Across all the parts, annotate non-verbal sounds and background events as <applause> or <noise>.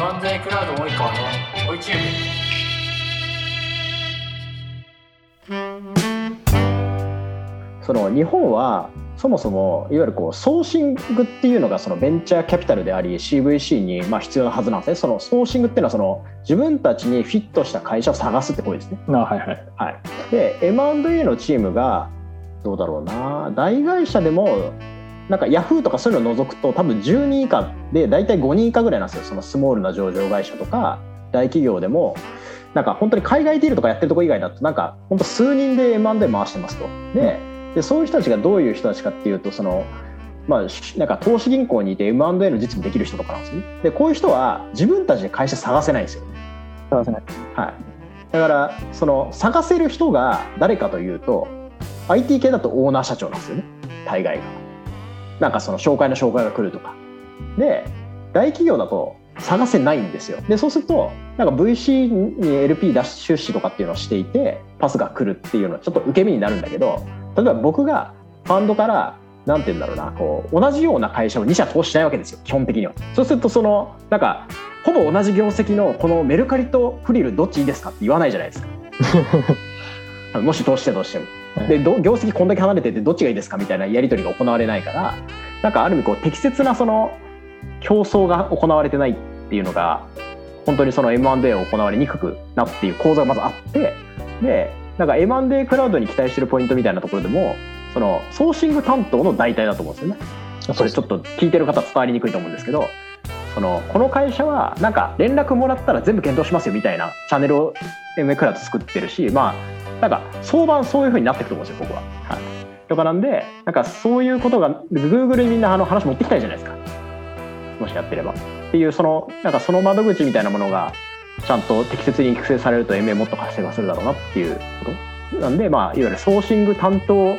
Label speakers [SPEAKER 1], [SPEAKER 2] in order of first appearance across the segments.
[SPEAKER 1] M&A クラウド及川の？追いチュー
[SPEAKER 2] その日本はそもそもいわゆるこうソーシングっていうのがそのベンチャーキャピタルであり CVC にまあ必要なはずなんですね。そのソーシングっていうのはその自分たちにフィットした会社を探すってことですね。
[SPEAKER 3] あはいはい。
[SPEAKER 2] はい、で M&A のチームがどうだろうな。大会社でもなんかヤフーとかそういうのを除くと多分10人以下で大体5人以下ぐらいなんですよそのスモールな上場会社とか大企業でもなんか本当に海外ディールとかやってるとこ以外だとなんか本当数人で M&A 回してますと。ででそういう人たちがどういう人たちかっていうとその、まあ、しなんか投資銀行にいて M&A の実務できる人とかなんですね。でこういう人は自分たちで会社探せないんですよね。
[SPEAKER 3] 探せない。
[SPEAKER 2] はい、だからその探せる人が誰かというと IT 系だとオーナー社長なんですよね大概が。なんかその紹介の紹介が来るとか。で大企業だと探せないんですよ。でそうするとなんか VC に LP 出し出資とかっていうのをしていてパスが来るっていうのはちょっと受け身になるんだけど例えば僕がファンドからなんて言うんだろうなこう同じような会社を2社投資しないわけですよ基本的には。そうするとそのなんかほぼ同じ業績のこのメルカリとフリルどっちいいですかって言わないじゃないですか <laughs> もし投資してとしても。でど業績こんだけ離れててどっちがいいですかみたいなやり取りが行われないからなんかある意味こう適切なその競争が行われてないっていうのが本当にその M&A を行われにくくなっていう構造がまずあってでなんか M&A クラウドに期待してるポイントみたいなところでもそのソーシング担当の代替だと思うんですよね。それちょっと聞いてる方伝わりにくいと思うんですけどそのこの会社はなんか連絡もらったら全部検討しますよみたいなチャンネルを MA クラウド作ってるしまあなんか相場そういうふうになっていくと思うんですよ僕は。はい、とかなんでなんかそういうことが Google にみんなあの話持ってきたいじゃないですかもしやってれば。っていうそのなんかその窓口みたいなものがちゃんと適切に育成されると MA もっと活性化するだろうなっていうことなんでまあいわゆるソーシング担当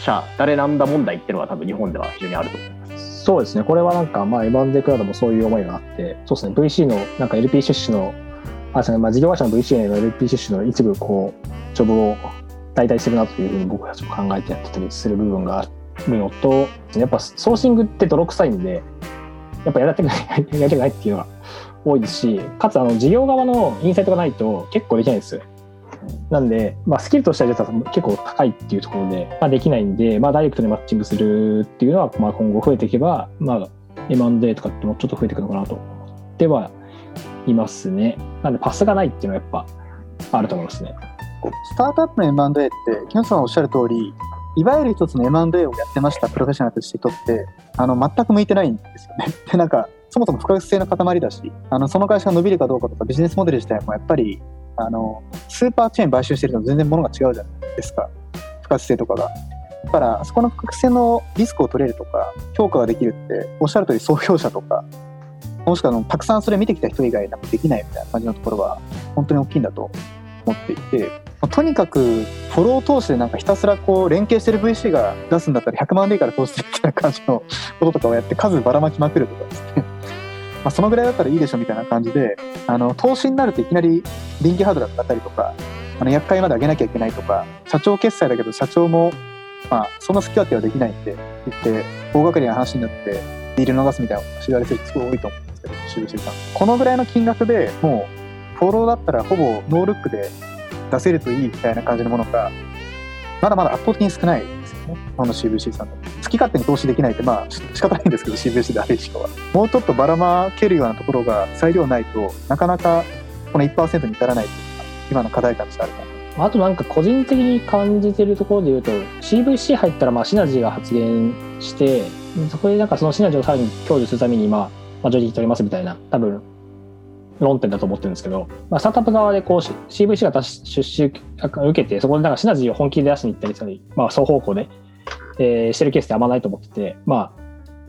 [SPEAKER 2] 者誰なんだ問題っていうのが多分日本では非常にあると思います。
[SPEAKER 3] そうですね。これはなんか、まあ、M&A クラウドもそういう思いがあって、そうですね。VC の、なんか LP 出資の、あ、まあ、事業会社の VC の LP 出資の一部、こう、ジョブを代替してるなというふうに僕たちも考えてやってたりする部分があるのと、やっぱソーシングって泥臭いんで、やっぱやりたくない、やりたくないっていうのは多いですし、かつ、あの、事業側のインサイトがないと結構できないんですよ。なんで、まあ、スキルとしては結構高いっていうところで、まあ、できないんで、まあ、ダイレクトにマッチングするっていうのは、まあ、今後増えていけば、まあ、M&A とかってもうちょっと増えていくのかなと思ってはいますね。なんで、パスがないっていうのはやっぱあると思いますね。
[SPEAKER 4] スタートアップの M&A って、木下さんおっしゃる通り、いわゆる一つの M&A をやってましたプロフェッショナルとしてとって、あの全く向いてないんですよね。<laughs> で、なんか、そもそも不確実性の塊だし、あのその会社が伸びるかどうかとか、ビジネスモデル自体もやっぱり、あのスーパーチェーン買収してると全然ものが違うじゃないですか、不確実性とかが。だから、そこの不確実性のリスクを取れるとか、評価ができるって、おっしゃる通り創業者とか、もしくはたくさんそれ見てきた人以外なんかできないみたいな感じのところは、本当に大きいんだと思っていて、とにかくフォロー投資でなんかひたすらこう連携してる VC が出すんだったら100万でいいから投資するみたいな感じのこととかをやって数ばらまきまくるとかですね。まあそのぐらいだったらいいでしょみたいな感じであの投資になるといきなり臨機ハードルが上がったりとかあの厄介まで上げなきゃいけないとか社長決済だけど社長もまあそんな好き勝手はできないって言って大掛かりな話になってディール逃すみたいなことが知られてる人すごい多いと思う。んですけど CBC さんこのぐらいの金額でもうフォローだったらほぼノールックで出せるといいみたいな感じのものがまだまだ圧倒的に少ないですよね。この CVC さんの好き勝手に投資できないってまあし仕方ないんですけど CVC である以上はもうちょっとばらまけるようなところが裁量ないとなかなかこの1%に至らないというのが今の課題感としてあるかな
[SPEAKER 3] あとなんか個人的に感じてるところで言うと CVC 入ったらまあシナジーが発現してそこでなんかそのシナジーをさらに享受するためにまあマジョリティ取りますみたいな多分論点だと思ってるんですけど、まあ、スタートアップ側でこう CVC が出し出資受けてそこでなんかシナジーを本気で出しに行ったりしたり、まあ、双方向で、えーしてるケースってあんまないと思っててまあ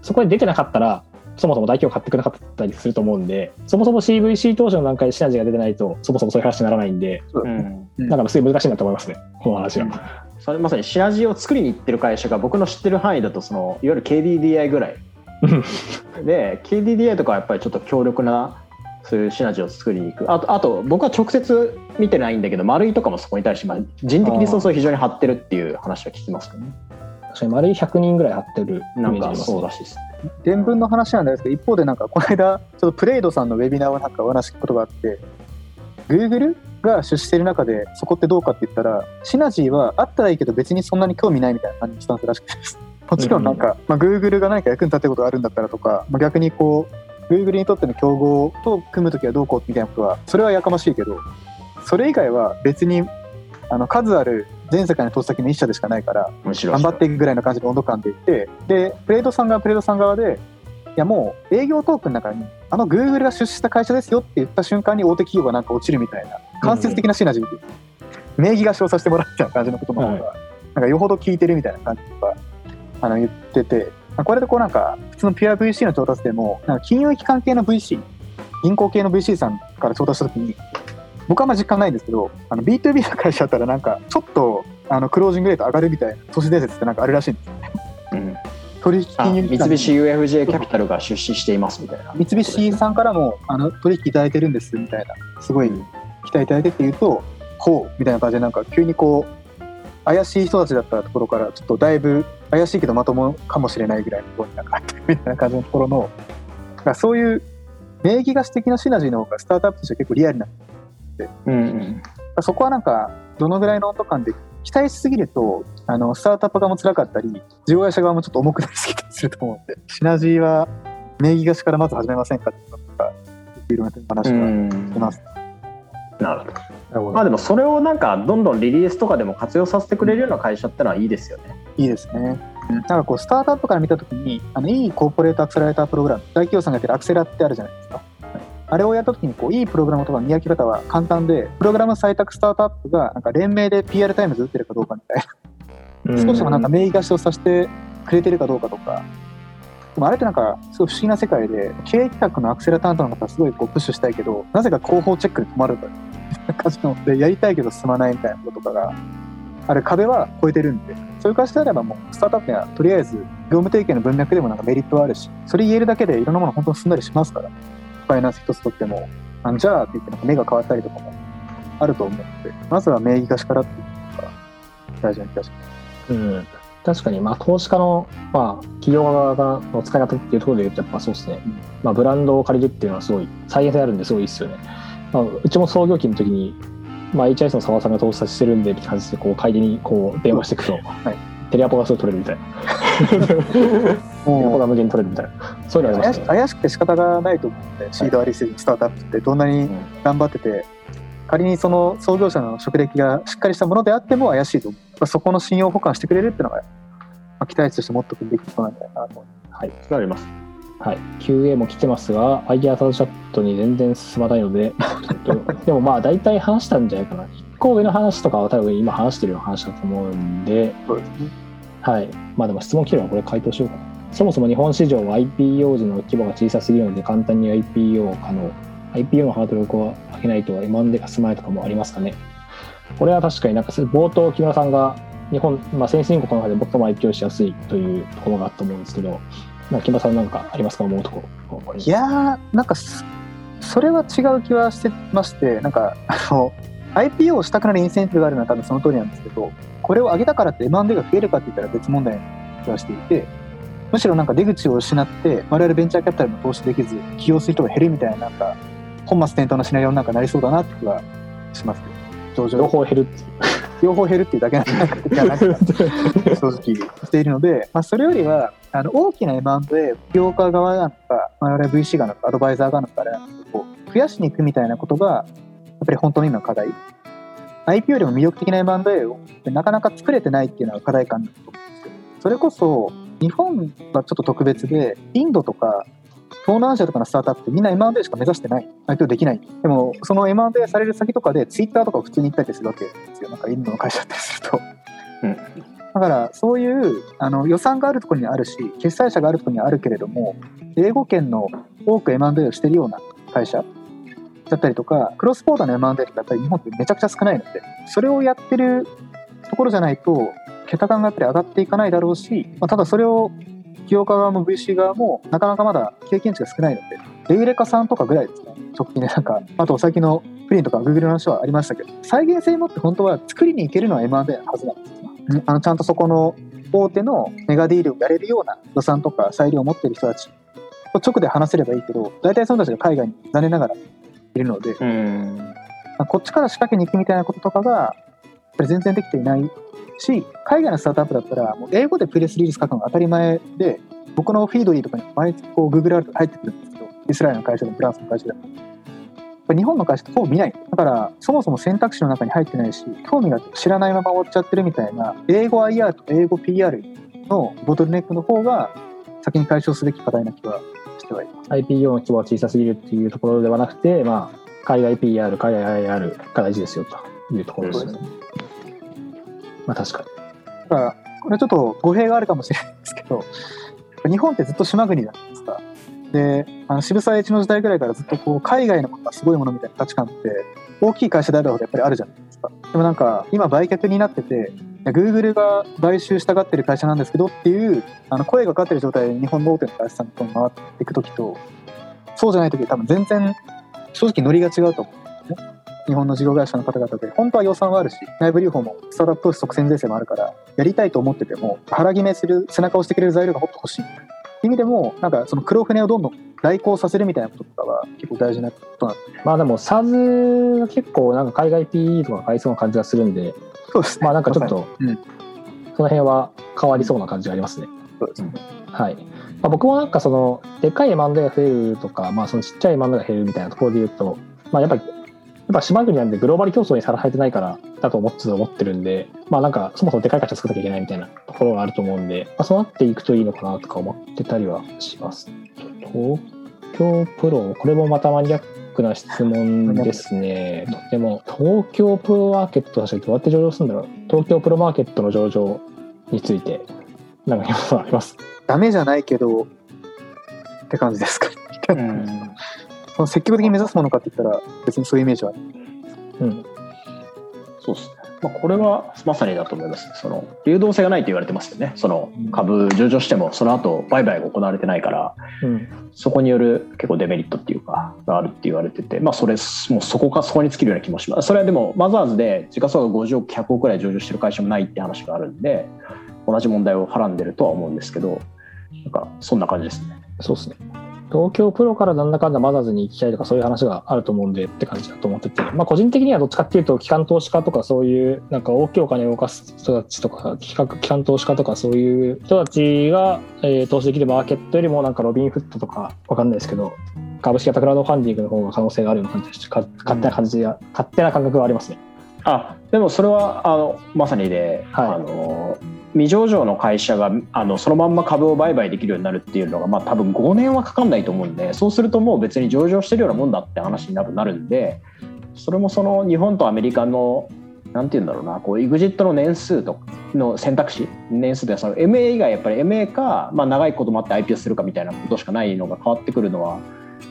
[SPEAKER 3] そこで出てなかったらそもそも大企業買ってくれなかったりすると思うんでそもそも CVC 当初の段階でシナジーが出てないとそもそもそういう話にならないんで
[SPEAKER 4] そう。
[SPEAKER 2] ん。
[SPEAKER 4] うん。
[SPEAKER 3] だからすごい難しいなと思いますねこの話は。
[SPEAKER 2] それまさにシナジーを作りに行ってる会社が僕の知ってる範囲だとそのいわゆる KDDI ぐらいで KDDI とかはやっぱりちょっと強力なそういうシナジーを作りに行く。あとあと僕は直接見てないんだけど丸いとかもそこに対して、まあ、人的リソースを非常に張ってるっていう話は聞きますけどね。
[SPEAKER 3] 確かに丸い100人ぐらい張ってる
[SPEAKER 2] なんかそうらしいです
[SPEAKER 4] 伝聞の話なんですけど一方でなんかこの間ちょっとプレイドさんのウェビナーをなんかお話聞くことがあって Google が出資してる中でそこってどうかって言ったらシナジーはあったらいいけど別にそんなに興味ないみたいな感じのスタンスらしくて。ですもちろんなんか、まあ、Google が何か役に立てることがあるんだったらとか、まあ、逆にこう Google にとっての競合と組むときはどうこうみたいなことはそれはやかましいけどそれ以外は別にあの数ある全世界の投資先の一社でしかないから頑張っていくぐらいの感じの温度感でいってでプレードさんがプレードさん側でいやもう営業トークの中にあの Google が出資した会社ですよって言った瞬間に大手企業がなんか落ちるみたいな間接的なシナジーで、名義が称賛してもらうみたいな感じのことの方が、なんかよほど聞いてるみたいな感じとかあの言っててこれでこうなんか普通のピュア VC の調達でもなんか金融機関系の VC 銀行系の VC さんから調達した時に僕はあんま実感ないんですけどあの B2B の会社だったらなんかちょっとあのクロージングレート上がるみたいな都市伝説ってなんかあるらしいんですよ
[SPEAKER 2] うん。
[SPEAKER 4] 取引
[SPEAKER 2] あ
[SPEAKER 4] 金融機関
[SPEAKER 2] 三菱 UFJ キャピタルが出資していますみたいな。
[SPEAKER 4] 三菱さんからもあの取引いただいてるんですみたいなすごい
[SPEAKER 2] うん。
[SPEAKER 4] 期待いただいてって言うとほうみたいな感じでなんか急にこう怪しい人たちだったところからちょっとだいぶ怪しいけどまともかもしれないぐらいのところになんってるみたいな感じのところのだからそういう名義貸し的なシナジーの方がスタートアップとしては結構リアルな。
[SPEAKER 2] うんうん。
[SPEAKER 4] そこはなんかどのぐらいの温度感で期待しすぎるとあのスタートアップ側も辛かったり事業会社側もちょっと重くなりすぎたりすると思うんでシナジーは名義貸しからまず始めませんかっていうのとかいろいろな話
[SPEAKER 2] う
[SPEAKER 4] は
[SPEAKER 2] ん
[SPEAKER 4] してます。
[SPEAKER 2] なるほど
[SPEAKER 3] なるほど。
[SPEAKER 2] まあでもそれをなんかどんどんリリースとかでも活用させてくれるような会社ってのはいいですよね。
[SPEAKER 4] いいですね。なんかこうスタートアップから見たときにあのいいコーポレートアクセラレータープログラム大企業さんがやってるアクセラってあるじゃないですか。あれをやったときにこういいプログラムとかの見分け方は簡単でプログラム採択スタートアップがなんか連名で PR タイムズ打ってるかどうかみたいな。少しでもなんか名義貸しをさせてくれてるかどうかとかでもあれってなんかすごい不思議な世界で経営企画のアクセラ担当の方はすごいこうプッシュしたいけどなぜか広報チェックで止まるという感じなのでやりたいけど進まないみたいなこととかがあれ壁は超えてるんでそういう会社であればもうスタートアップにはとりあえず業務提携の文脈でもなんかメリットはあるしそれ言えるだけでいろんなもの本当に進んだりしますからファイナンス一つとってもあじゃあって言ってなんか目が変わったりとかもあると思うのでまずは名義貸しからっていうのが大事な気がします。
[SPEAKER 3] うん、確かに、まあ、投資家の、まあ、企業側がの使い方っていうところで言うと、やっぱそうですね、まあ、ブランドを借りるっていうのはすごい、再現性あるんですごいいいですよね。まあ、うちも創業期の時に、まあ、HIS の澤さんが投資してるんでって感じで、こう、帰りにこう電話していくと、テレアポがすぐ取れるみたいな。テレアポが無限に取れるみたいな。そういうのありますね。
[SPEAKER 4] 怪しくて仕方がないと思うんで、シードありすぎスタートアップってどんなに頑張ってて、仮にその創業者の職歴がしっかりしたものであっても怪しいと思う。そこの信用保管してくれるっていうのが、まあ、期待値として持ってくべきことなんだよなと思う。
[SPEAKER 3] はい。
[SPEAKER 2] それあります
[SPEAKER 3] はい、QA も来てますが、アイデアサードチャットに全然進まないので、<laughs> でもまあ大体話したんじゃないかな。1個上の話とかは多分今話してるような話だと思うんで、
[SPEAKER 4] そうですね。
[SPEAKER 3] はい。まあでも質問来てるのはこれ回答しようかな。そもそも日本市場は IPO 時の規模が小さすぎるので簡単に IPO 可能。IPO のハードルを上げないと M&A が進まないとかもありますかね。これは確かになんか冒頭木村さんが日本、まあ、先進国の中で最も IPO しやすいというところがあったと思うんですけど、な木村さんなんかありますか？思うとこ。
[SPEAKER 4] いやー、なんかそ、それは違う気はしてまして、なんか、あの、IPO をしたくなるインセンティブがあるのは多分その通りなんですけど、これを上げたからって M&A が増えるかって言ったら別問題な気がしていて、むしろなんか出口を失って、我々ベンチャーキャピタルも投資できず、起用する人が減るみたいな、なんか、本末転倒なシナリオになんかなりそうだなって気はしますけど、上
[SPEAKER 3] 両
[SPEAKER 4] 場
[SPEAKER 3] 方減るっていう。
[SPEAKER 4] 両方減るっていうだけなんだ気がなんか正直しているので、まあ、それよりはあの大きな M&A 業界側なのか我々 VC 側なのかアドバイザー側なのかあれなんですけどこう増やしに行くみたいなことがやっぱり本当に今の課題。IP よりも魅力的な M&A をなかなか作れてないっていうのが課題感だと思うんですけどそれこそ日本はちょっと特別でインドとか東南アジアとかのスタートアップってみんな M&A しか目指してない。IPO できない。でもその M&A される先とかでツイッターとかを普通に行ったりするわけ。ですよなんかインドの会社だったりすると。
[SPEAKER 2] うん。
[SPEAKER 4] だからそういうあの予算があるところにあるし決済者があるところにあるけれども英語圏の多く M&A をしているような会社だったりとかクロスポーターの M&A ってやっぱり日本ってめちゃくちゃ少ないのでそれをやってるところじゃないと桁感がやっぱり上がっていかないだろうし、まあ、ただそれを企業家側も VC 側もなかなかまだ経験値が少ないのでレイレカさんとかぐらいですね。直近でなんかあと最近のプリンとか Google の話はありましたけど再現性持って本当は作りに行けるのは M&A のはずなんですよ。あのちゃんとそこの大手のメガディールをやれるような予算とか裁量を持ってる人たちと直で話せればいいけど、大体その人たちが海外に残念ながらいるので、こっちから仕掛けに行くみたいなこととかが、全然できていないし、海外のスタートアップだったら、もう英語でプレスリリース書くのが当たり前で、僕のフィードリーとかに毎月こう Google アルトが入ってくるんですけど、イスラエルの会社でもフランスの会社でも。日本の会社ってほぼ見ない。だから、そもそも選択肢の中に入ってないし、興味が知らないまま終わっちゃってるみたいな、英語 IR と英語 PR のボトルネックの方が、先に解消すべき課題な気はしてはいます。
[SPEAKER 3] IPO の規模が小さすぎるっていうところではなくて、まあ、海外 PR、海外 IR が大事ですよというところですね。まあ確かに。
[SPEAKER 4] だから、これちょっと語弊があるかもしれないですけど、日本ってずっと島国じゃないですか。で、あの渋沢栄一の時代ぐらいからずっとこう海外のことがすごいものみたいな価値観って、大きい会社であるほどやっぱりあるじゃないですか。でもなんか、今売却になってて、いや Google が買収したがってる会社なんですけどっていうあの声がかかってる状態で日本の大手の会社さんと回っていくときと、そうじゃないとき多分全然正直ノリが違うと思う。日本の事業会社の方々で、本当は予算はあるし、内部留保もスタートアップ投資即戦税制もあるから、やりたいと思ってても、腹決めする、背中を押してくれる材料がもっと欲しい。っていう意味でも、なんかその黒船をどんどん来航させるみたいなこととかは結構大事なことなんで。
[SPEAKER 3] まあでも SARS が結構なんか海外 PE とか買いそうな感じがするんで、
[SPEAKER 4] そうですね。
[SPEAKER 3] まあなんかちょっと
[SPEAKER 4] うん、
[SPEAKER 3] その辺は変わりそうな感じがありますね。
[SPEAKER 4] そうですね。
[SPEAKER 3] はい。まあ、僕もなんかその、でっかい M&A が増えるとか、まあそのちっちゃい M&A が減るみたいなところで言うと、まあやっぱり、やっぱ島国なんでグローバル競争にさらされてないからだと思って思ってるんで、まあなんかそもそもでかい会社作らなきゃいけないみたいなところがあると思うんで、まあそうなっていくといいのかなとか思ってたりはします。東京プロ、これもまたマニアックな質問ですね。とても、東京プロマーケット、確かにどうやって上場するんだろう。東京プロマーケットの上場について、なんか今あります
[SPEAKER 4] ダメじゃないけど、って感じですか。
[SPEAKER 2] うん
[SPEAKER 4] その積極的に目指すものかって言ったら、別にそういうイメージは。
[SPEAKER 3] うん。
[SPEAKER 2] そうですね。まあ、これはまさにだと思います。その流動性がないと言われてますよね。その株上場してもその後売買が行われてないから、
[SPEAKER 3] うん。
[SPEAKER 2] そこによる結構デメリットっていうかがあるって言われてて、まあそれもうそこかそこに尽きるような気もします。それはでもマザーズで時価総額50億100億くらい上場してる会社もないって話があるんで、同じ問題をはらんでるとは思うんですけど、なんかそんな感じですね。
[SPEAKER 3] そうですね。東京プロからなんだかんだマザーズに行きたいとかそういう話があると思うんでって感じだと思ってて、まあ個人的にはどっちかっていうと、機関投資家とかそういうなんか大きいお金を動かす人たちとか、企画、機関投資家とかそういう人たちが、えー投資できるマーケットよりもなんかロビンフットとかわかんないですけど、株式型クラウドファンディングの方が可能性があるような感じがして、か勝手な感じが、勝手な感覚がありますね。
[SPEAKER 2] あでもそれはあのまさにで、
[SPEAKER 3] はい
[SPEAKER 2] あの未上場の会社があのそのまんま株を売買できるようになるっていうのが、まあ、多分5年はかかんないと思うんでそうするともう別に上場してるようなもんだって話になるなるんでそれもその日本とアメリカのなんて言うんだろうなこう EXIT の年数との選択肢年数でその MA 以外やっぱり MA か、まあ、長いこと待って IPO するかみたいなことしかないのが変わってくるのは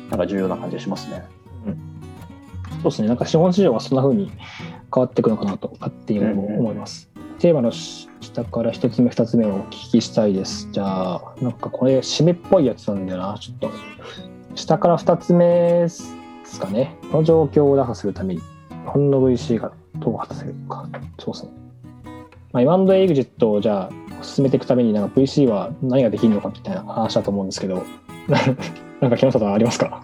[SPEAKER 2] なんか重要な感じがしますね。
[SPEAKER 3] そうですね。なんか資本市場はそんな風に変わっていくのかなと勝手に思います。テーマの下から一つ目二つ目をお聞きしたいです。じゃあ、なんかこれ締めっぽいやつなんだよな。ちょっと。下から二つ目ですかね。この状況を打破するために、日本の VC がどう果たせるのか。そうですね。まあ、M&A エグジットをじゃあ進めていくために、なんか VC は何ができるのかみたいな話だと思うんですけど、<laughs> なんか木下さんありますか？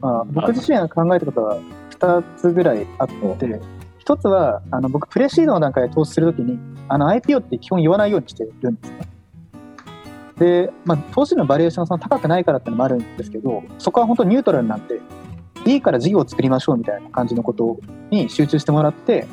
[SPEAKER 4] まあ、僕自身が考えたことは2つぐらいあって、1つはあの僕、プレシードの段階で投資するときにあの IPO って基本言わないようにしてるんですね。で、まあ、投資のバリエーションがその高くないからっていうのもあるんですけど、そこは本当ニュートラルになって、いいから事業を作りましょうみたいな感じのことに集中してもらって、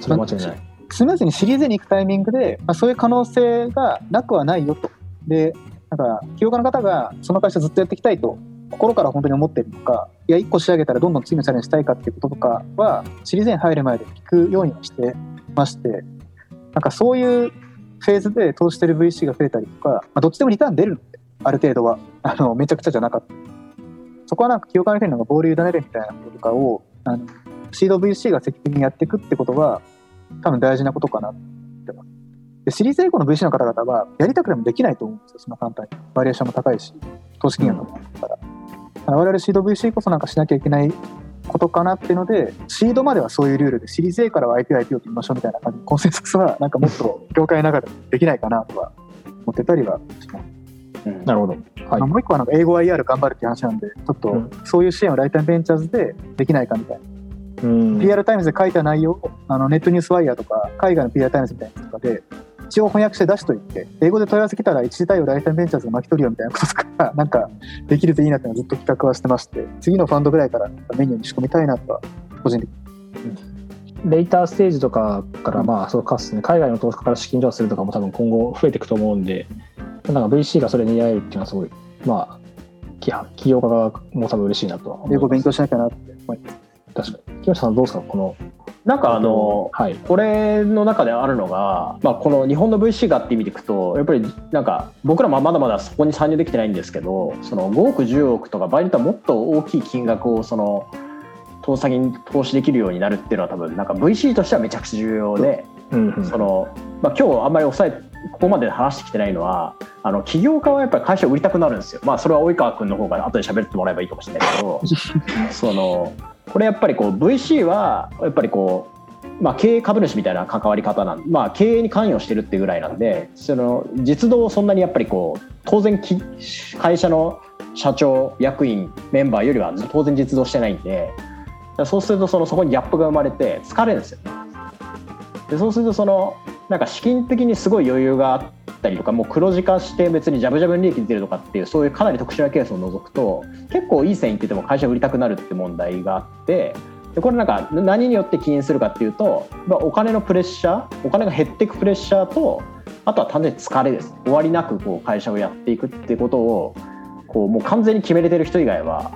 [SPEAKER 3] それは間違いない。
[SPEAKER 4] スムーズにシリーズに行くタイミングで、まあ、そういう可能性がなくはないよと。で、なんか、起業家の方がその会社ずっとやっていきたいと、心から本当に思ってるのか、いや、1個仕上げたらどんどん次のチャレンジしたいかっていうこととかは、シリーズに入る前で聞くようにはしてまして、なんかそういうフェーズで投資してる VC が増えたりとか、まあ、どっちでもリターン出るので、ある程度は。あの、めちゃくちゃじゃなかった。そこはなんか起業家の人になんかボール委ねるみたいなこととかを、あのシード VC が積極的にやっていくってことは、多分大事なことかなってます。で、シリーズ A 以降の VC の方々は、やりたくてもできないと思うんですよ、そんな簡単に。バリエーションも高いし、投資金額も高いから。だから我々シード VC こそなんかしなきゃいけないことかなっていうのでシードまではそういうルールでシリーズ A からは IP は IP を決めましょうみたいな感じコンセンサスはなんかもっと業界の中でできないかなとは思ってたりはします。
[SPEAKER 2] うん
[SPEAKER 3] なるほど。はい
[SPEAKER 4] まあ、。もう一個はなんか英語 IR 頑張るっていう話なんでちょっと
[SPEAKER 3] うん
[SPEAKER 4] そういう支援をライターベンチャーズでできないかみたいな、
[SPEAKER 3] うん。
[SPEAKER 4] PR タイムズで書いた内容をあのネットニュースワイヤーとか海外の PR タイムズみたいなやつとかで一応翻訳して出しといて英語で問い合わせ来たら一次対応ライターベンチャーズが巻き取るよみたいなこととか <laughs> なんかできるといいなっていうのはずっと企画はしてまして次のファンドぐらいからメニューに仕込みたいなとは個人的に。
[SPEAKER 3] レイターステージとかから、まあ、そうかっすね、海外の投資家から資金調するとかも多分今後増えていくと思うんで、なんか VC がそれに合えるっていうのはすごい、まあ、き企業家がもう多分嬉しいなとは思います。
[SPEAKER 4] 英語勉強しなきゃなって思います
[SPEAKER 3] 確かに。木下さんどうですか？この、
[SPEAKER 2] なんかあの
[SPEAKER 3] はい。
[SPEAKER 2] これの中であるのが、まあ、この日本の VC がって意味でいくとやっぱりなんか僕らもまだまだそこに参入できてないんですけどその5億10億とか場合によってはもっと大きい金額をその投資先に投資できるようになるっていうのは多分なんか VC としてはめちゃくちゃ重要で、
[SPEAKER 3] うんうん
[SPEAKER 2] そのまあ、今日あんまり抑えここまで話してきてないのはあの起業家はやっぱり会社を売りたくなるんですよ。まあそれは及川君の方が後で喋ってもらえばいいかもしれないけど <laughs> そのこれやっぱりこう VC はやっぱりこう、まあ、経営株主みたいな関わり方なんまあ経営に関与してるっていうぐらいなんでその実動をそんなにやっぱりこう当然会社の社長役員メンバーよりは当然実動してないんでそうするとそのそこにギャップが生まれて疲れるんですよ。でそうするとそのなんか資金的にすごい余裕があってたりとかもう黒字化して別にジャブジャブに利益出るとかっていうそういうかなり特殊なケースを除くと結構いい線いってても会社売りたくなるって問題があってでこれなんか何によって起因するかっていうと、まあ、お金のプレッシャーお金が減っていくプレッシャーとあとは単純に疲れです終わりなくこう会社をやっていくっていうことをこうもう完全に決めれてる人以外は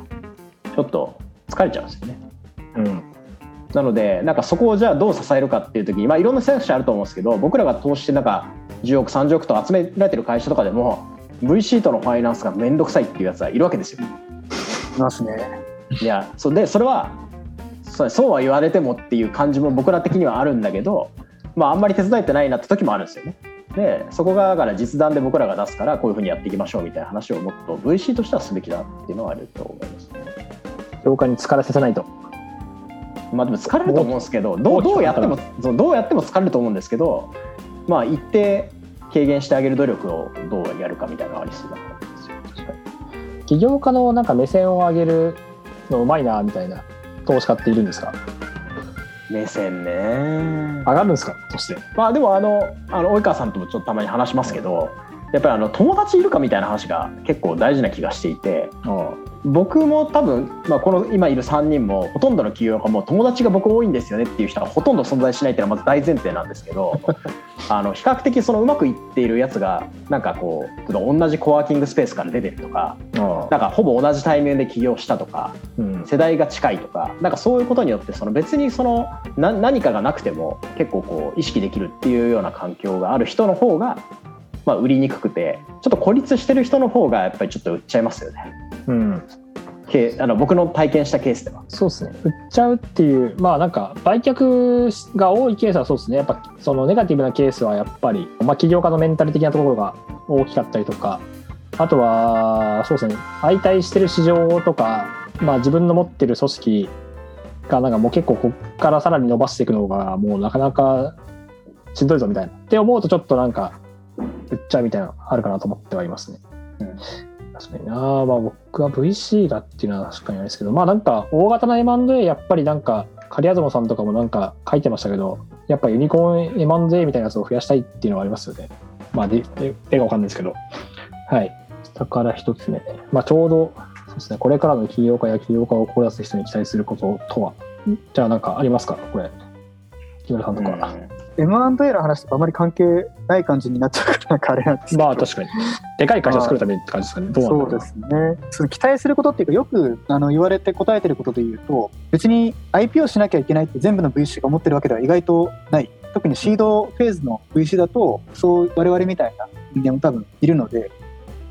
[SPEAKER 2] ちょっと疲れちゃうんですよね。
[SPEAKER 3] うん。
[SPEAKER 2] なのでなんかそこをじゃあどう支えるかっていう時に、まあ、いろんな選択肢あると思うんですけど僕らが投資してなんか10億30億と集められてる会社とかでも VC とのファイナンスが面倒くさいっていうやつはいるわけですよ。
[SPEAKER 4] いますね
[SPEAKER 2] いやそでそれはそうそうは言われてもっていう感じも僕ら的にはあるんだけど、まあ、あんまり手伝えてないなって時もあるんですよね。でそこがだから実弾で僕らが出すからこういうふうにやっていきましょうみたいな話をもっと VC としてはすべきだっていうのはあると思いますね。
[SPEAKER 3] 業界に疲れさせないと。
[SPEAKER 2] まあでも疲れると思うんですけどどうどうやってもどうやっても疲れると思うんですけどまあ一定軽減してあげる努力をどうやるかみたいなのはありそうだと思うんですよ。
[SPEAKER 3] 起業家のなんか目線を上げるのうまいな、みたいな投資家っているんですか？
[SPEAKER 2] 目線ね。
[SPEAKER 3] 上がるんですか？そして。
[SPEAKER 2] まあでもあのあの及川さんともちょっとたまに話しますけどやっぱりあの友達いるかみたいな話が結構大事な気がしていて僕も多分、まあ、この今いる3人もほとんどの企業家も友達が僕多いんですよねっていう人はほとんど存在しないっていうのはまず大前提なんですけど <laughs> あの比較的そのうまくいっているやつがなんかこう同じコワーキングスペースから出てるとか
[SPEAKER 3] あ
[SPEAKER 2] なんかほぼ同じタイミングで起業したとか
[SPEAKER 3] うん。
[SPEAKER 2] 世代が近いとかなんかそういうことによってその別にそのな何かがなくても結構こう意識できるっていうような環境がある人の方が、まあ、売りにくくてちょっと孤立してる人の方がやっぱりちょっと売っちゃいますよね。
[SPEAKER 3] うん。
[SPEAKER 2] けあの僕の体験したケースでは。
[SPEAKER 3] そうですね。売っちゃうっていう、まあなんか売却が多いケースはそうですね。やっぱそのネガティブなケースはやっぱり、まあ起業家のメンタル的なところが大きかったりとか、あとは、そうですね。相対してる市場とか、まあ自分の持ってる組織がなんかもう結構こっからさらに伸ばしていくのがもうなかなかしんどいぞみたいな。って思うとちょっとなんか売っちゃみたいなあるかなと思ってはいますね。
[SPEAKER 2] うん
[SPEAKER 3] 確かにな、まあ、僕は VC がっていうのは確かにあれですけど、まあなんか大型な M&A やっぱりなんか、狩東さんとかもなんか書いてましたけど、やっぱユニコーン M&A みたいなやつを増やしたいっていうのはありますよね。まあ、で、絵がわかんないですけど。はい。下から一つ目。まあちょうど、そうですね、これからの起業家や起業家を志す人に期待することとは、じゃあなんかありますか？これ。木村さんとか。
[SPEAKER 4] M&A の話とかあまり関係ない感じになっちゃうからなんかあれなんですけど
[SPEAKER 3] まあ確かに。でかい会社を作るためにって感じですかね。どうなん
[SPEAKER 4] そうですねその期待することっていうかよくあの言われて答えてることで言うと別に IP をしなきゃいけないって全部の VC が思ってるわけでは意外とない特にシードフェーズの VC だとそう我々みたいな人間も多分いるので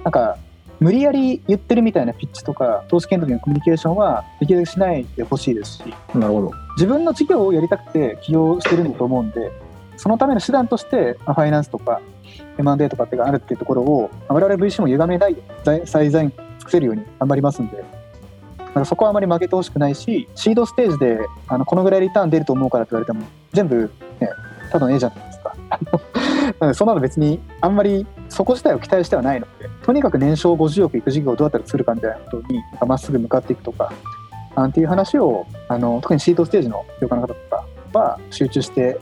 [SPEAKER 4] なんか無理やり言ってるみたいなピッチとか投資権の時のコミュニケーションはできるだけしないでほしいですし
[SPEAKER 3] なるほど。
[SPEAKER 4] 自分の事業をやりたくて起業してるんだと思うんでそのための手段としてまあファイナンスとか M&A とかってがあるっていうところをまあ我々 VC も歪めないで最最善尽くせるように頑張りますんでなんかそこはあまり負けてほしくないしシードステージであのこのぐらいリターン出ると思うからって言われても全部ねただの絵じゃないですか <laughs> そんなの別にあんまりそこ自体を期待してはないのでとにかく年商50億いく事業をどうやったら作るかみたいなことにまっすぐ向かっていくとかなんていう話をあの特にシードステージの業界の方とかは集中して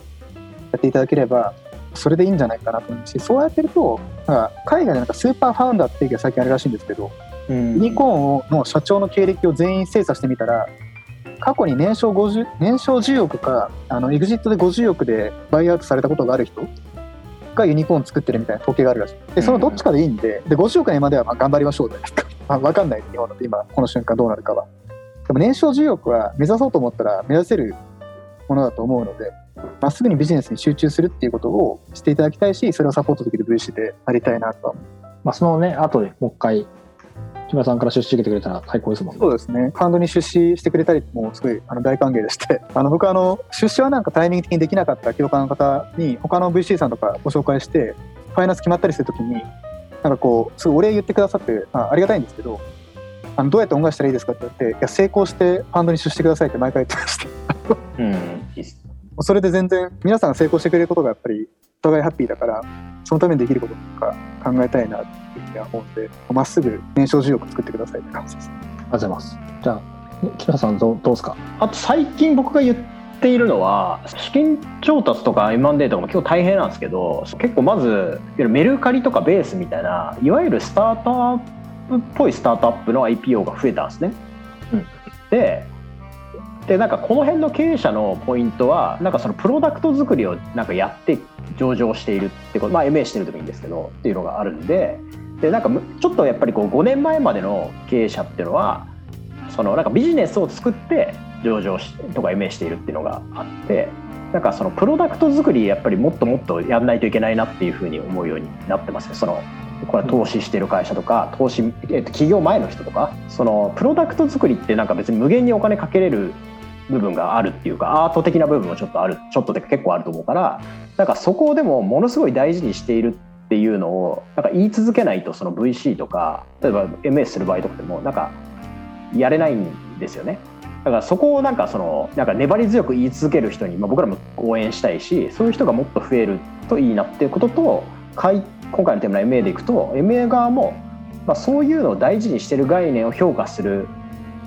[SPEAKER 4] やっていただければそれでいいんじゃないかなと思うしそうやってるとなんか海外でなんかスーパーファウンダーっていうが最近あるらしいんですけどユニコーンの社長の経歴を全員精査してみたら過去に年商50年商10億かあのエグジットで50億でバイアウトされたことがある人がユニコーン作ってるみたいな統計があるらしい。でそのどっちかでいいんでで50億円まではまあ頑張りましょうじゃないですか、<laughs> まあ、分かんない。日本だと今この瞬間どうなるかは。でも年商10億は目指そうと思ったら目指せるものだと思うのでまっすぐにビジネスに集中するっていうことをしていただきたいしそれをサポートできる VC でありたいなと。ま
[SPEAKER 3] あ、そのね、後でもう一回、木村さんから出資受けてくれたら最高ですもんね。
[SPEAKER 4] そうですね。ファンドに出資してくれたりもすごいあの大歓迎でして、<laughs> あの僕あの出資はなんかタイミング的にできなかった業界の方に他の VC さんとかご紹介して、ファイナンス決まったりするときに、なんかこうすごいお礼言ってくださって、まあ、ありがたいんですけど、あのどうやって恩返ししたらいいですかって言われて、いや成功してファンドに出資してくださいって毎回言ってまして、
[SPEAKER 2] うん、いいっす
[SPEAKER 4] それで全然皆さんが成功してくれることがやっぱりお互いハッピーだから、そのためにできることとか考えたいなってには思うんで、まっすぐ年商10億作ってくださいって感じです。
[SPEAKER 3] ありがとうございます。じゃあ、木村さんどうどうですか？
[SPEAKER 2] あと最近僕が言っているのは資金調達とか M&A とかも結構大変なんですけど結構まずメルカリとかベースみたいないわゆるスタートアップっぽいスタートアップの IPO が増えたんですね。
[SPEAKER 3] うん
[SPEAKER 2] ででなんかこの辺の経営者のポイントはなんかそのプロダクト作りをなんかやって上場しているってことまあ MA してるでもいいんですけどっていうのがあるんででなんかちょっとやっぱりこう5年前までの経営者っていうのはそのなんかビジネスを作って上場とか MA しているっていうのがあってなんかそのプロダクト作りやっぱりもっともっとやんないといけないなっていうふうに思うようになってますね。そのこれ投資してる会社とか投資、えっと、企業前の人とかそのプロダクト作りってなんか別に無限にお金かけれる部分があるっていうかアート的な部分もちょっとあるちょっとで結構あると思うからなんかそこをでもものすごい大事にしているっていうのをなんか言い続けないとその VC とか例えば MS する場合とかでもなんかやれないんですよね。だからそこをなんかそのなんか粘り強く言い続ける人に、まあ、僕らも応援したいしそういう人がもっと増えるといいなっていうことと今回のテーマの MA でいくと MA 側も、まあ、そういうのを大事にしてる概念を評価する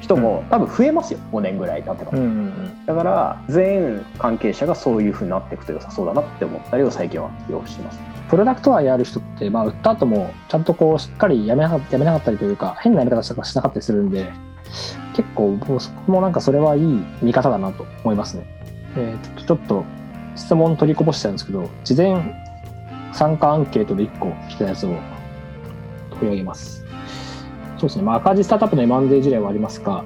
[SPEAKER 2] 人も多分増えますよ5年ぐらい経ってから、
[SPEAKER 3] ん
[SPEAKER 2] だから全関係者がそういうふうになっていくと良さそうだなって思ったりを最近はよくしてます。
[SPEAKER 3] プロダクト愛ある人って、まあ、売った後もちゃんとこうしっかりやめなやめなかったりというか変なやり方とかしなかったりするんで結構もうそこもなんかそれはいい見方だなと思いますね。えーちょっと質問取りこぼしちゃうんですけど事前参加アンケートで1個来たやつを取り上げます。そうですね、まあ、赤字スタートアップの M&A 事例はありますが、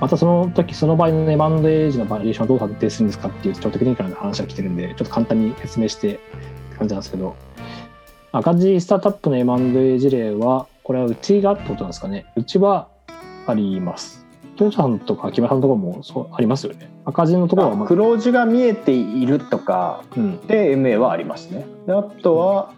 [SPEAKER 3] またその時その場合の M&A 時のバリエーションをどう判定するんですかっていうちょっとテクニカルな話が来てるんで、ちょっと簡単に説明してって感じなんですけど、赤字スタートアップの M&A 事例は、これはうちがってことなんですかね。うちはあります。トヨさんとか木村さんのところもそうありますよね。赤字のところは、まあ、
[SPEAKER 2] 黒字が見えているとか
[SPEAKER 3] うん、
[SPEAKER 2] で MA はありますね。であとは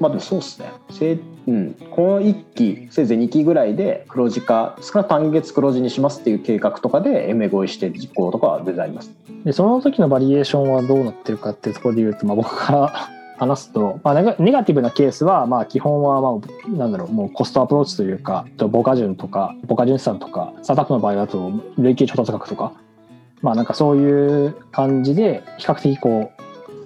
[SPEAKER 2] まあでもそうですね。せうん、この1期せいぜい2期ぐらいで黒字化少なくとも単月黒字にしますっていう計画とかで MA 合意して実行とかは全然あります。
[SPEAKER 3] でその時のバリエーションはどうなってるかっていうところで言うと、まあ、僕から話すと、まあ、ネガネガティブなケースは、まあ、基本は、まあ、なんだろうもうコストアプローチというかボカ順とかボカ順資産とかスタートアップの場合だと累計調達額とかまあなんかそういう感じで比較的こ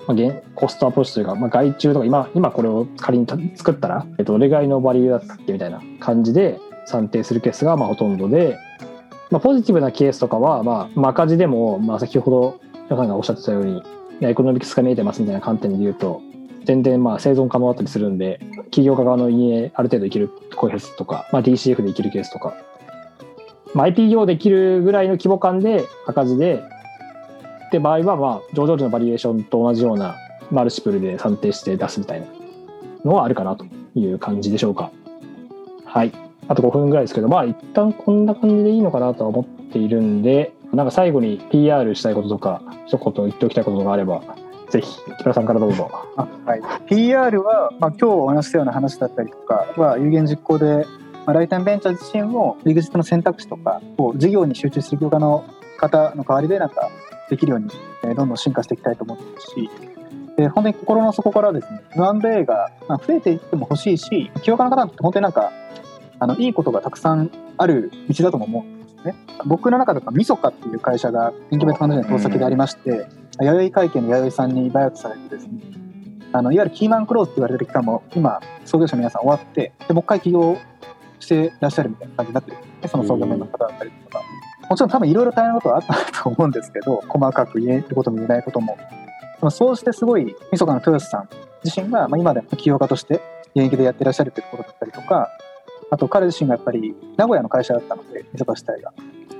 [SPEAKER 3] う、まあ、コストアプローチというか、まあ、外注とか今今これを仮に作ったら、えっと、どれぐらいのバリューだったっけみたいな感じで算定するケースがまあほとんどで、まあ、ポジティブなケースとかは、まあ、まあ赤字でも、まあ、先ほど皆さんがおっしゃってたようにエコノミクスが見えてますみたいな観点で言うと全然まあ生存可能だったりするんで起業家側の言い値である程度いけるケースとか、まあ、DCF でいけるケースとか、まあ、IPO できるぐらいの規模感で赤字でって場合はまあ上場時のバリエーションと同じようなマルチプルで算定して出すみたいなのはあるかなという感じでしょうか。はい。あと5分ぐらいですけど、まあ一旦こんな感じでいいのかなとは思っているんで、なんか最後に PR したいこととか、一言言っておきたいことがあれば、ぜひ、木村さんからどうぞ。
[SPEAKER 4] あはい、PR は、まあ、今日お話したような話だったりとかは有言実行でまあ、ライタンベンチャー自身も EXIT の選択肢とかこう事業に集中する業界の方の代わりでなんかできるように、えーどんどん進化していきたいと思ってるしで本当に心の底からですね M&A がまあ増えていっても欲しいし起業家の方って本当になんかあのいいことがたくさんある道だとも思うんですね僕の中ではみそかっていう会社がインキュベートファンドの投資先でありまして、弥生会計の弥生さんにバイアウトされてですね。あのいわゆるキーマンクローズって言われてる期間も今創業者の皆さん終わってでもう一回起業してらっしゃるみたいな感じになってる。んですねその創業メンバーの方だったりとか。もちろん多分いろいろ大変なことはあったと思うんですけど細かく言えることも言えないことも。でもそうしてすごいみそかの豊洲さん自身が、まあ、今でも起業家として現役でやってらっしゃるということだったりとかあと彼自身がやっぱり名古屋の会社だったのでみそか自体が。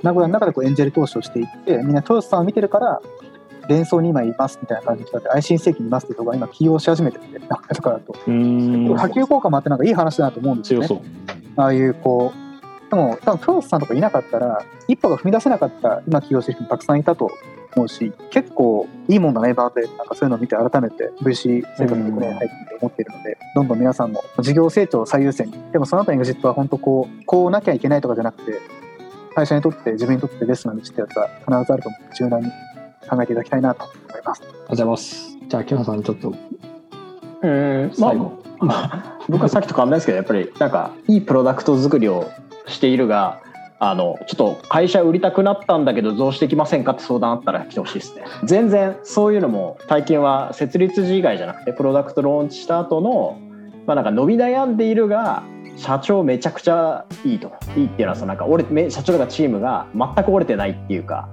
[SPEAKER 4] 名古屋の中でこうエンジェル投資をしていってみんな豊洲さんを見てるから連想に今いますみたいな感じで来たって愛心世紀にいますってところが今起業し始めてて名古屋とかだと。
[SPEAKER 3] うーん。
[SPEAKER 4] 波及効果もあってなんかいい話だなと思うんですよね。ああいうこうでも多分プロスさんとかいなかったら一歩が踏み出せなかった今起業してる人もたくさんいたと思うし結構いいもんだねバーでなんかそういうのを見て改めて VC 生活にこれ入って思っているのでどんどん皆さんも事業成長を最優先。にでもその後に EXIT は本当こうこうなきゃいけないとかじゃなくて会社にとって自分にとってベストな道ってやつは必ずあると思って柔軟に考えていただきたいなと。思います。
[SPEAKER 3] ありがとうございます。じゃあ木野さんちょっと
[SPEAKER 2] うんまあ
[SPEAKER 3] 最後、
[SPEAKER 2] まあ、僕はさっきと変わんないですけどやっぱりなんかいいプロダクト作りをしているがあのちょっと会社売りたくなったんだけどどうしていきませんかって相談あったら来てほしいですね。全然そういうのも体験は設立時以外じゃなくてプロダクトローンチした後のまあなんか伸び悩んでいるが社長めちゃくちゃいいと。いいっていうのはそのなんか折れめ社長とかチームが全く折れてないっていうか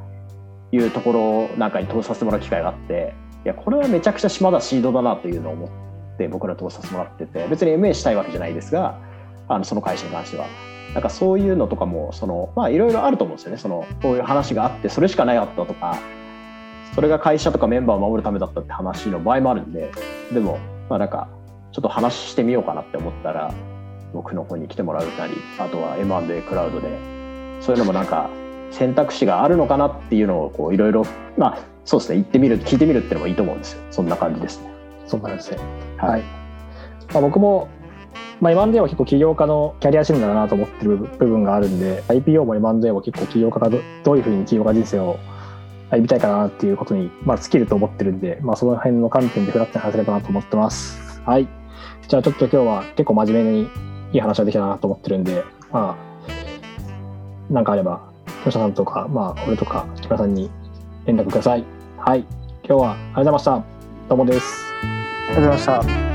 [SPEAKER 2] いうところなんかに投資させてもらう機会があっていやこれはめちゃくちゃまだシードだなというのを思って僕ら投資させてもらってて別に MA したいわけじゃないですがあのその会社に関しては。なんかそういうのとかもそのまあいろいろあると思うんですよね。そのこういう話があってそれしかなかったとかそれが会社とかメンバーを守るためだったって話の場合もあるんででもまあなんかちょっと話してみようかなって思ったら僕の方に来てもらうなりあとは M&A クラウドでそういうのもなんか選択肢があるのかなっていうのをこういろいろまあそうですね言ってみる聞いてみるっていうのもいいと思うんですよ。そんな感じですね。
[SPEAKER 3] そうなんですね。
[SPEAKER 2] はい、
[SPEAKER 3] はい。まあ、僕も、まあ、M&A は結構起業家のキャリア診断だなと思ってる部分があるんで IPO も M&A も結構起業家がどどういうふうに起業家人生を歩みたいかなっていうことに、まあ、尽きると思ってるんで、まあ、その辺の観点でフラットに話せればなと思ってます。はい。じゃあちょっと今日は結構真面目にいい話ができたなと思ってるんでまあなんかあれば吉田さんとか、まあ、俺とか木村さんに連絡ください。はい。今日はありがとうございました。どうもです。
[SPEAKER 4] ありがとうございました。